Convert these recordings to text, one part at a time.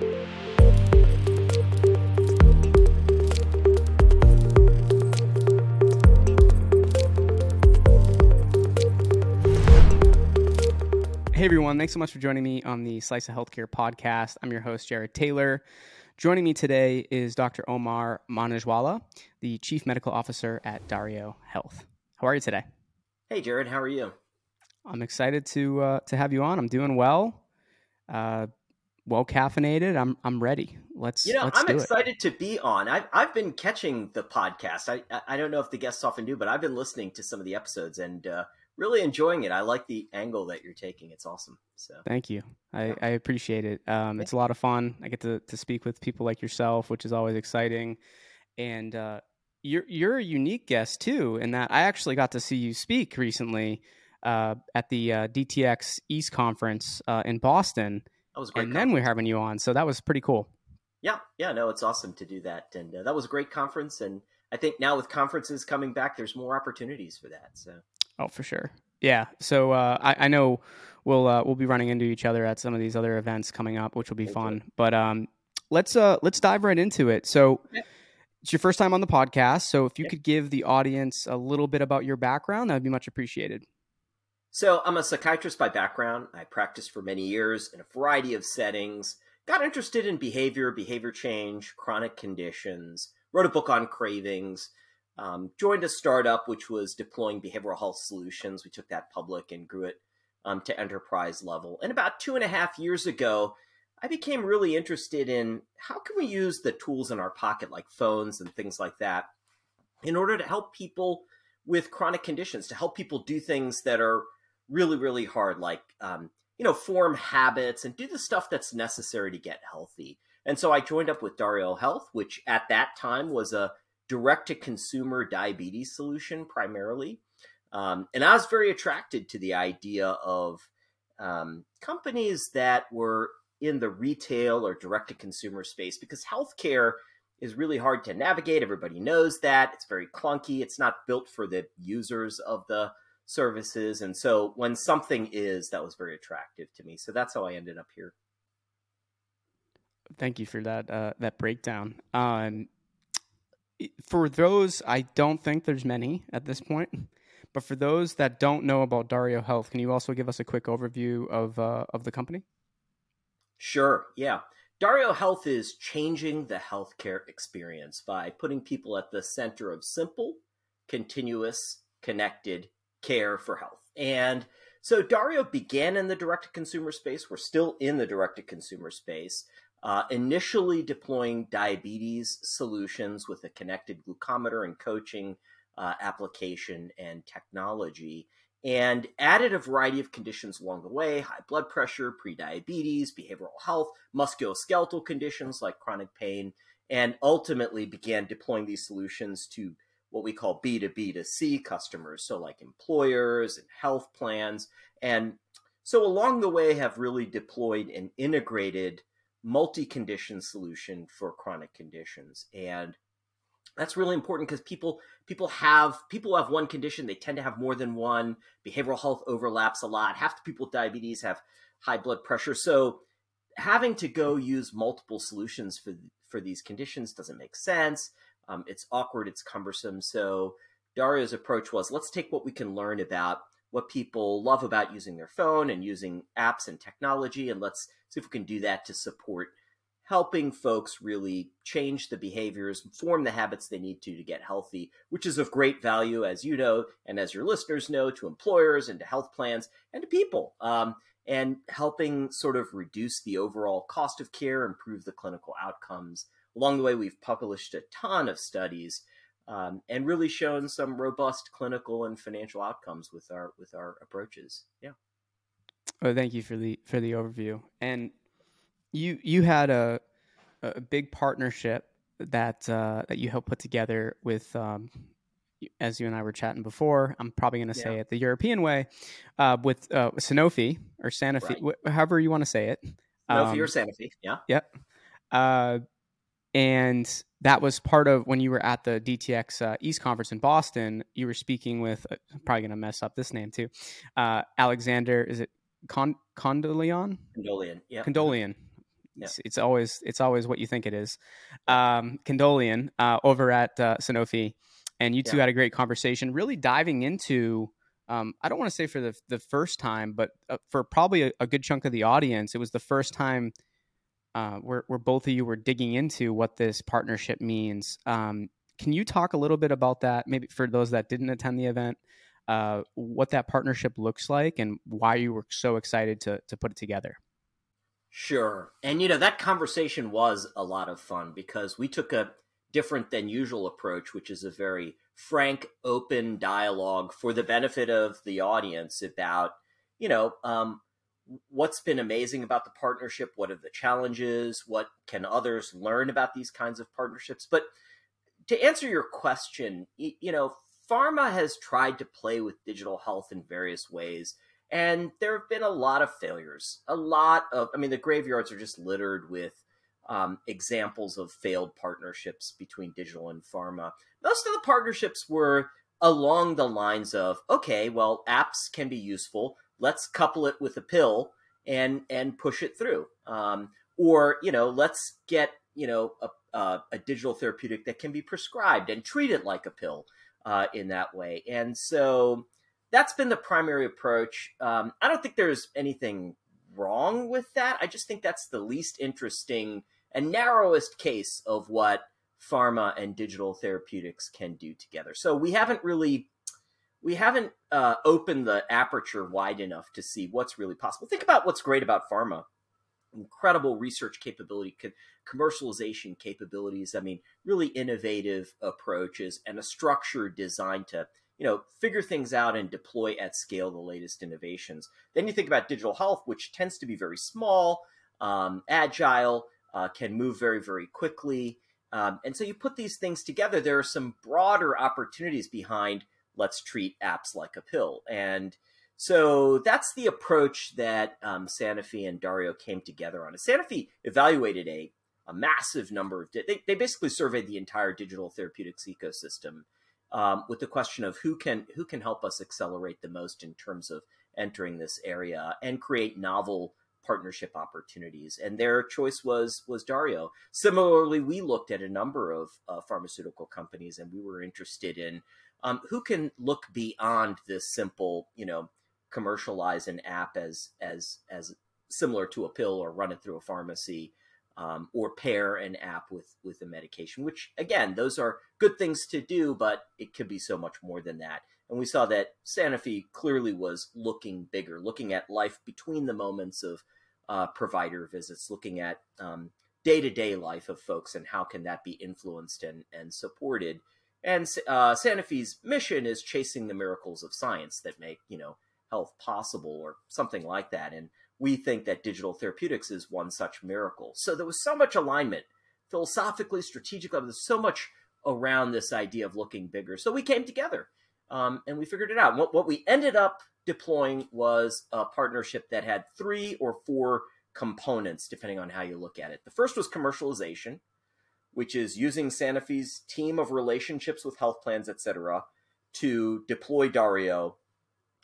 Hey everyone, thanks so much for joining me on the Slice of Healthcare podcast. I'm your host, Jared Taylor. Joining me today is Dr. Omar Manejwala, the Chief Medical Officer at Dario Health. How are you today? Hey Jared, how are you? I'm excited to uh, to have you on. I'm doing well, uh, well caffeinated. I'm I'm ready. Let's you know let's I'm excited it. to be on. I've I've been catching the podcast. I I don't know if the guests often do, but I've been listening to some of the episodes and uh, really enjoying it. I like the angle that you're taking. It's awesome. So Thank you. I, Yeah. I appreciate it. Um, it's a lot of fun. I get to, to speak with people like yourself, which is always exciting. And uh, you're you're a unique guest too, in that I actually got to see you speak recently uh, at the uh, DTX East conference uh, in Boston, that was great. and then we're having you on. So that was pretty cool. yeah yeah no, it's awesome to do that, and uh, that was a great conference. And I think now with conferences coming back, there's more opportunities for that. So Oh, for sure. Yeah. So uh, I, I know we'll uh, we'll be running into each other at some of these other events coming up, which will be Thank fun. But um, let's uh, let's dive right into it. So Yeah. it's your first time on the podcast. So if you Yeah. could give the audience a little bit about your background, that would be much appreciated. So I'm a psychiatrist by background. I practiced for many years in a variety of settings. Got interested in behavior, behavior change, chronic conditions. Wrote a book on cravings. Um, joined a startup which was deploying behavioral health solutions. We took that public and grew it um, to enterprise level. And about two and a half years ago, I became really interested in how can we use the tools in our pocket, like phones and things like that, in order to help people with chronic conditions, to help people do things that are really really hard like um, you know form habits and do the stuff that's necessary to get healthy. And so i joined up with dario health which at that time was a direct to consumer diabetes solution primarily. Um, and i was very attracted to the idea of um, companies that were in the retail or direct to consumer space because healthcare is really hard to navigate. Everybody knows that. It's very clunky. It's not built for the users of the services. And so when something is, that was very attractive to me. So that's how I ended up here. Thank you for that uh, that breakdown. Um, for those, I don't think there's many at this point. But for those that don't know about Dario Health, can you also give us a quick overview of uh, of the company? Sure. Yeah. Dario Health is changing the healthcare experience by putting people at the center of simple, continuous, connected care for health. And so Dario began in the direct to consumer space. We're still in the direct to consumer space, uh, initially deploying diabetes solutions with a connected glucometer and coaching uh, application and technology, and added a variety of conditions along the way high blood pressure, prediabetes, behavioral health, musculoskeletal conditions like chronic pain, and ultimately began deploying these solutions to what we call B2B to C customers, so like employers and health plans. And so along the way have really deployed an integrated multi-condition solution for chronic conditions. And that's really important because people people have people have one condition they tend to have more than one behavioral health overlaps a lot half the people with diabetes have high blood pressure so having to go use multiple solutions for for these conditions doesn't make sense um, it's awkward, it's cumbersome. So Dario's approach was let's take what we can learn about what people love about using their phone and using apps and technology, and let's see if we can do that to support helping folks really change the behaviors, form the habits they need to to get healthy, which is of great value, as you know, and as your listeners know, to employers and to health plans and to people. Um, and helping sort of reduce the overall cost of care, improve the clinical outcomes along the way, we've published a ton of studies um, and really shown some robust clinical and financial outcomes with our with our approaches. Yeah. Oh, thank you for the for the overview. And you you had a a big partnership that uh, that you helped put together with. Um, as you and I were chatting before, I'm probably going to say Yeah. it the European way, uh, with uh, Sanofi or Sanofi, Right. wh- however you want to say it. Sanofi Um, or Sanofi. Yeah. Yep. Uh, and that was part of when you were at the DTX uh, East Conference in Boston. You were speaking with, uh, I'm probably going to mess up this name too, uh, Alexander, is it Con- Condolion? Condolian. Yeah. Condolian. yeah. it's always it's always what you think it is. Um, uh, over at uh, Sanofi, and you two yeah. had a great conversation, really diving into. Um, I don't want to say for the the first time, but uh, for probably a, a, good chunk of the audience, it was the first time uh, where where both of you were digging into what this partnership means. Um, can you talk a little bit about that, maybe for those that didn't attend the event? Uh, what that partnership looks like and why you were so excited to to put it together. Sure. And you know, that conversation was a lot of fun because we took a different than usual approach, which is a very frank, open dialogue for the benefit of the audience about, you know, um, what's been amazing about the partnership, what are the challenges, what can others learn about these kinds of partnerships. But to answer your question, you know, pharma has tried to play with digital health in various ways and there have been a lot of failures. A lot of, I mean, the graveyards are just littered with um, examples of failed partnerships between digital and pharma. Most of the partnerships were along the lines of, okay, well, apps can be useful. Let's couple it with a pill and and push it through. Um, or you know, let's get you know a, a, a, digital therapeutic that can be prescribed and treated like a pill uh, in that way. And so that's been the primary approach. Um, I don't think there's anything wrong with that. I just think that's the least interesting and narrowest case of what pharma and digital therapeutics can do together. So we haven't really we haven't uh, opened the aperture wide enough to see what's really possible. Think about what's great about pharma. Incredible research capability, commercialization capabilities. I mean, really innovative approaches and a structure designed to you know, figure things out and deploy at scale the latest innovations. Then you think about digital health, which tends to be very small, um, agile, uh, can move very, very quickly. Um, and so you put these things together, there are some broader opportunities behind let's treat apps like a pill. And so that's the approach that um, Sanofi and Dario came together on. Sanofi evaluated a, a massive number of, they, they basically surveyed the entire digital therapeutics ecosystem um, with the question of who can who can help us accelerate the most in terms of entering this area and create novel partnership opportunities. And their choice was was Dario. Similarly, we looked at a number of uh, pharmaceutical companies, and we were interested in um, who can look beyond this simple, you know, commercialize an app as as as similar to a pill or run it through a pharmacy um, or pair an app with with a medication. Which again, those are good things to do, but it could be so much more than that. And we saw that Sanofi clearly was looking bigger, looking at life between the moments of uh, provider visits, looking at day to day life of folks and how can that be influenced and, and supported. And uh, Sanofi's mission is chasing the miracles of science that make you know health possible or something like that. And we think that digital therapeutics is one such miracle. So there was so much alignment, philosophically, strategically, there's so much around this idea of looking bigger. So we came together um, and we figured it out. What, what we ended up deploying was a partnership that had three or four components, depending on how you look at it. The first was commercialization, which is using Sanofi's team of relationships with health plans, et cetera, to deploy Dario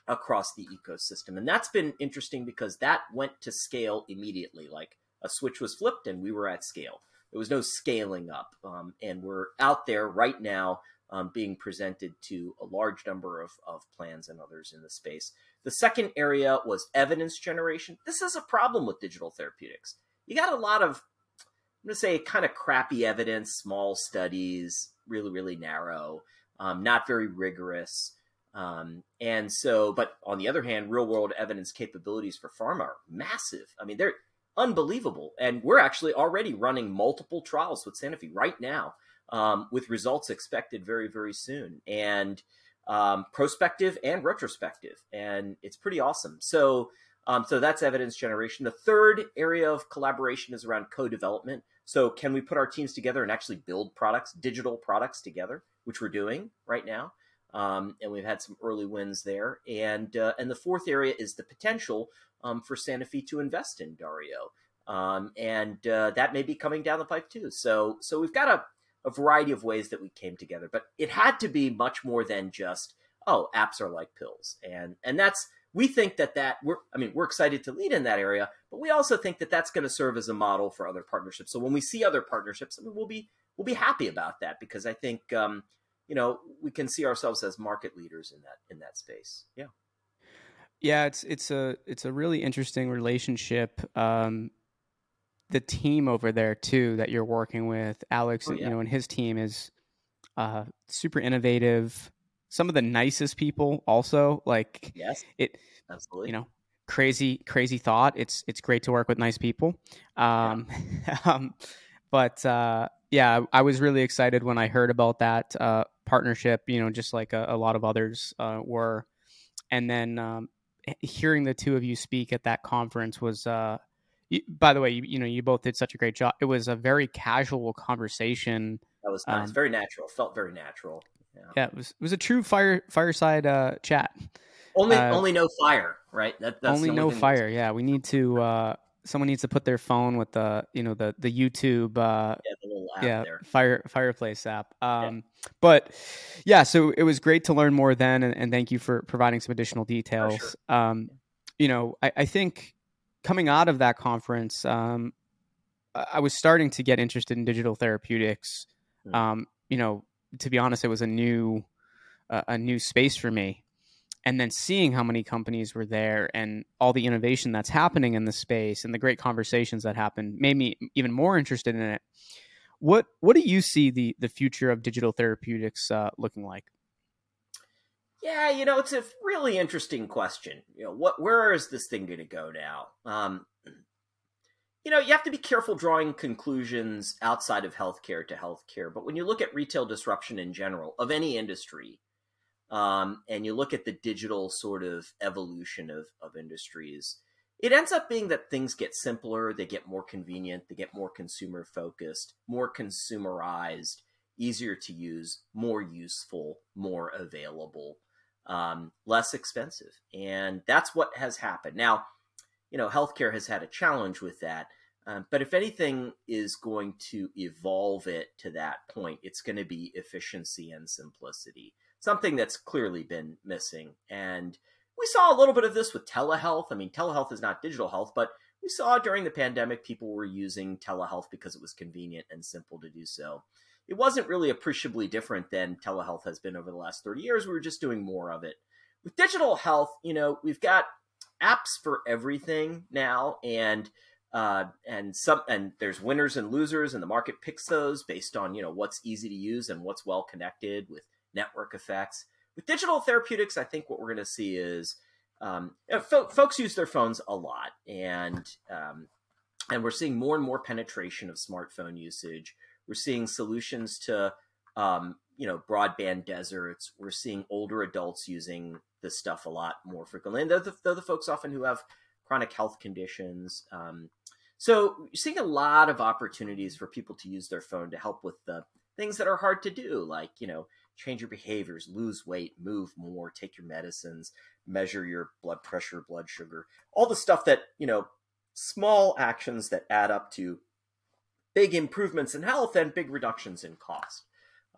across the ecosystem. And that's been interesting because that went to scale immediately. Like a switch was flipped and we were at scale. There was no scaling up. Um, and we're out there right now um, being presented to a large number of, of plans and others in the space. The second area was evidence generation. This is a problem with digital therapeutics. You got a lot of, I'm going to say, kind of crappy evidence, small studies, really, really narrow, um, not very rigorous. Um, and so, but on the other hand, real world evidence capabilities for pharma are massive. I mean, they're unbelievable. And we're actually already running multiple trials with Sanofi right now, um, with results expected very, very soon, and um, prospective and retrospective. And it's pretty awesome. So, um, so that's evidence generation. The third area of collaboration is around co development. So, can we put our teams together and actually build products, digital products together, which we're doing right now? Um, and we've had some early wins there. And uh, and the fourth area is the potential um, for Fe to invest in Dario, um, and uh, that may be coming down the pipe too. So so we've got a, a variety of ways that we came together, but it had to be much more than just oh apps are like pills, and and that's we think that that we're I mean we're excited to lead in that area, but we also think that that's going to serve as a model for other partnerships. So when we see other partnerships, I mean, we'll be we'll be happy about that because I think um, you know we can see ourselves as market leaders in that in that space. Yeah. Yeah, it's it's a it's a really interesting relationship. Um, the team over there too that you're working with, Alex, oh, yeah. you know, and his team is uh, super innovative. Some of the nicest people, also. Like, yes, it absolutely. You know, crazy, crazy thought. It's it's great to work with nice people. Um, yeah. um, but uh, yeah, I was really excited when I heard about that uh, partnership. You know, just like a, a lot of others uh, were, and then um, hearing the two of you speak at that conference was. Uh, by the way, you, you know, you both did such a great job. It was a very casual conversation. That was nice. Um, very natural. Felt very natural. Yeah. yeah, it was it was a true fire fireside uh, chat. Only uh, only no fire, right? That, only, only no fire. Yeah, we need to. Uh, someone needs to put their phone with the you know the the YouTube uh, yeah, the yeah there. fire fireplace app. Um, yeah. But yeah, so it was great to learn more then, and, and thank you for providing some additional details. Sure. Um, you know, I, I, think coming out of that conference, um, I was starting to get interested in digital therapeutics. Mm. Um, you know, to be honest, it was a new uh, a new space for me and then seeing how many companies were there and all the innovation that's happening in the space and the great conversations that happened made me even more interested in it. What what do you see the the future of digital therapeutics uh, looking like? Yeah, you know, it's a really interesting question. You know, what where is this thing going to go now? Um, you know, you have to be careful drawing conclusions outside of healthcare to healthcare. But when you look at retail disruption in general of any industry, um, and you look at the digital sort of evolution of, of industries, it ends up being that things get simpler, they get more convenient, they get more consumer focused, more consumerized, easier to use, more useful, more available, um, less expensive. And that's what has happened. Now, you know, healthcare has had a challenge with that. Um, but if anything is going to evolve it to that point, it's going to be efficiency and simplicity something that's clearly been missing. And we saw a little bit of this with telehealth. I mean, telehealth is not digital health, but we saw during the pandemic people were using telehealth because it was convenient and simple to do so. It wasn't really appreciably different than telehealth has been over the last 30 years. We were just doing more of it. With digital health, you know, we've got apps for everything now and uh, and some and there's winners and losers and the market picks those based on you know what's easy to use and what's well connected with network effects. With digital therapeutics, I think what we're going to see is um, you know, fo- folks use their phones a lot, and um, and we're seeing more and more penetration of smartphone usage. We're seeing solutions to um, you know broadband deserts. We're seeing older adults using this stuff a lot more frequently, and they're the, they're the folks often who have chronic health conditions. Um, so you're seeing a lot of opportunities for people to use their phone to help with the things that are hard to do, like you know change your behaviors, lose weight, move more, take your medicines, measure your blood pressure, blood sugar, all the stuff that, you know, small actions that add up to big improvements in health and big reductions in cost.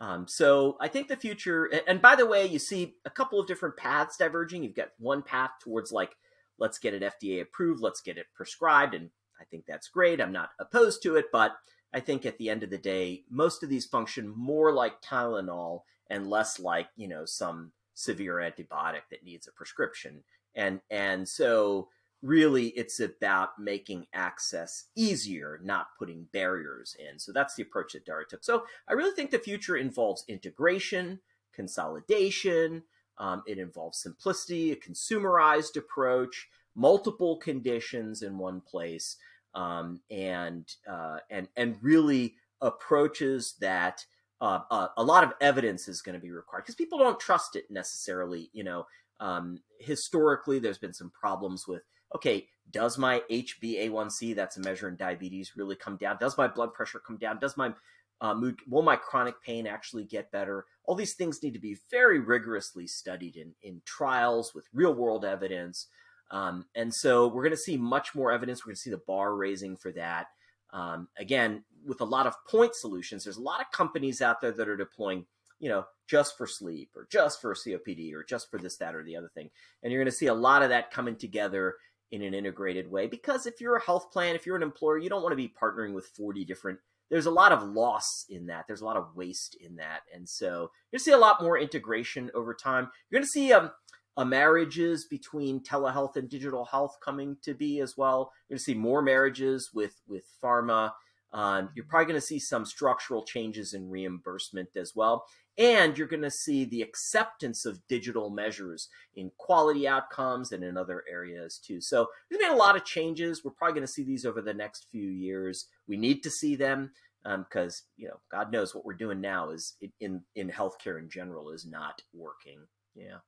Um, so I think the future, and by the way, you see a couple of different paths diverging. You've got one path towards like, let's get it FDA approved, let's get it prescribed, and I think that's great. I'm not opposed to it, but I think at the end of the day, most of these function more like Tylenol and less like you know some severe antibiotic that needs a prescription. And and so really it's about making access easier not putting barriers in. So that's the approach that Dario took. So i really think the future involves integration consolidation um, it involves simplicity a consumerized approach multiple conditions in one place um, and uh, and and really approaches that uh, uh, a lot of evidence is going to be required because people don't trust it necessarily. You know, um, historically, there's been some problems with okay, does my HbA1c, that's a measure in diabetes, really come down? Does my blood pressure come down? Does my uh, mood, will my chronic pain actually get better? All these things need to be very rigorously studied in, in trials with real world evidence. Um, and so we're going to see much more evidence. We're going to see the bar raising for that. Um, again, with a lot of point solutions, there's a lot of companies out there that are deploying, you know, just for sleep or just for COPD or just for this, that, or the other thing. And you're going to see a lot of that coming together in an integrated way. Because if you're a health plan, if you're an employer, you don't want to be partnering with 40 different. There's a lot of loss in that. There's a lot of waste in that, and so you're gonna see a lot more integration over time. You're gonna see um, a marriages between telehealth and digital health coming to be as well. You're gonna see more marriages with with pharma. Um, you're probably going to see some structural changes in reimbursement as well. And you're going to see the acceptance of digital measures in quality outcomes and in other areas too. So there's been a lot of changes. We're probably going to see these over the next few years. We need to see them because um, you know God knows what we're doing now is in in healthcare in general is not working. Yeah.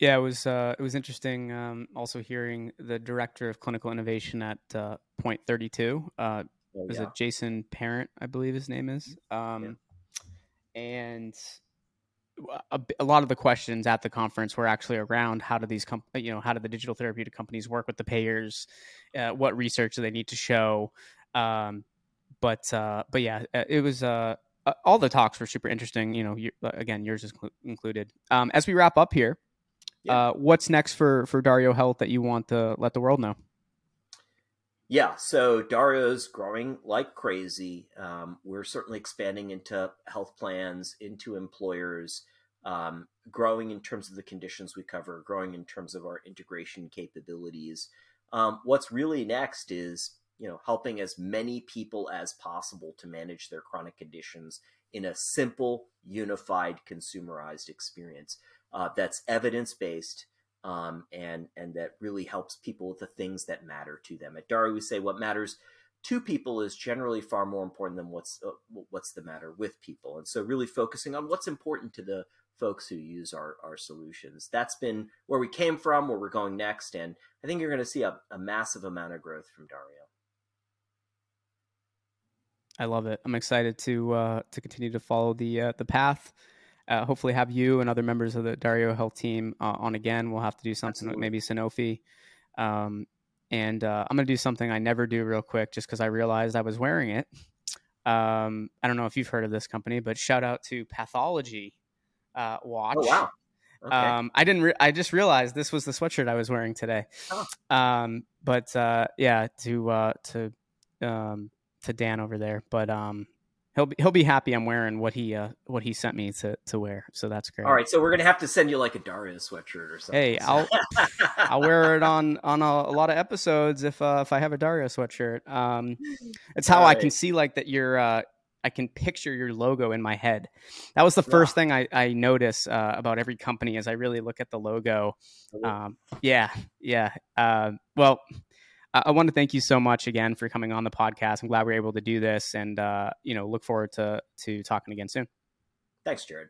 Yeah, it was uh, it was interesting. Um, also hearing the director of clinical innovation at uh, Point Thirty Two. Uh, oh, was yeah. it Jason Parent? I believe his name is. Um, yeah and a, a, lot of the questions at the conference were actually around how do these com- you know how do the digital therapeutic companies work with the payers uh, what research do they need to show um, but uh, but yeah uh, it was uh, uh, all the talks were super interesting you know you, uh, again yours is cl- included um, as we wrap up here yeah. what's next for for dario health that you want to let the world know yeah, so Dario's growing like crazy. Um, we're certainly expanding into health plans, into employers, um, growing in terms of the conditions we cover, growing in terms of our integration capabilities. Um, what's really next is you know helping as many people as possible to manage their chronic conditions in a simple, unified, consumerized experience uh, that's evidence based um, and and that really helps people with the things that matter to them. At Dario, we say what matters to people is generally far more important than what's uh, what's the matter with people, and so really focusing on what's important to the folks who use our, our solutions. That's been where we came from, where we're going next, and I think you're going to see a, a massive amount of growth from Dario. I love it. I'm excited to uh, to continue to follow the uh, the path uh, hopefully have you and other members of the Dario Health team uh, on again. We'll have to do something with maybe Sanofi. Um, and uh, I'm going to do something I never do real quick just because I realized I was wearing it. Um, I don't know if you've heard of this company, but shout out to Pathology uh, Watch. Oh, wow. Okay. Um, I didn't. Re- I just realized this was the sweatshirt I was wearing today. Oh. Um, but uh, yeah, to uh, to um, to Dan over there. But um, he'll be he'll be happy I'm wearing what he uh what he sent me to to wear. So that's great. All right, so we're gonna have to send you like a Dario sweatshirt or something. Hey, I'll I'll wear it on on a, a, lot of episodes if uh, if I have a Dario sweatshirt. Um, it's how I can see like that you're. Uh, I can picture your logo in my head. That was the first thing I, I notice uh, about every company as I really look at the logo. Um, yeah, yeah. Uh, well, I want to thank you so much again for coming on the podcast. I'm glad we are able to do this, and uh, you know, look forward to to talking again soon. Thanks, Jared.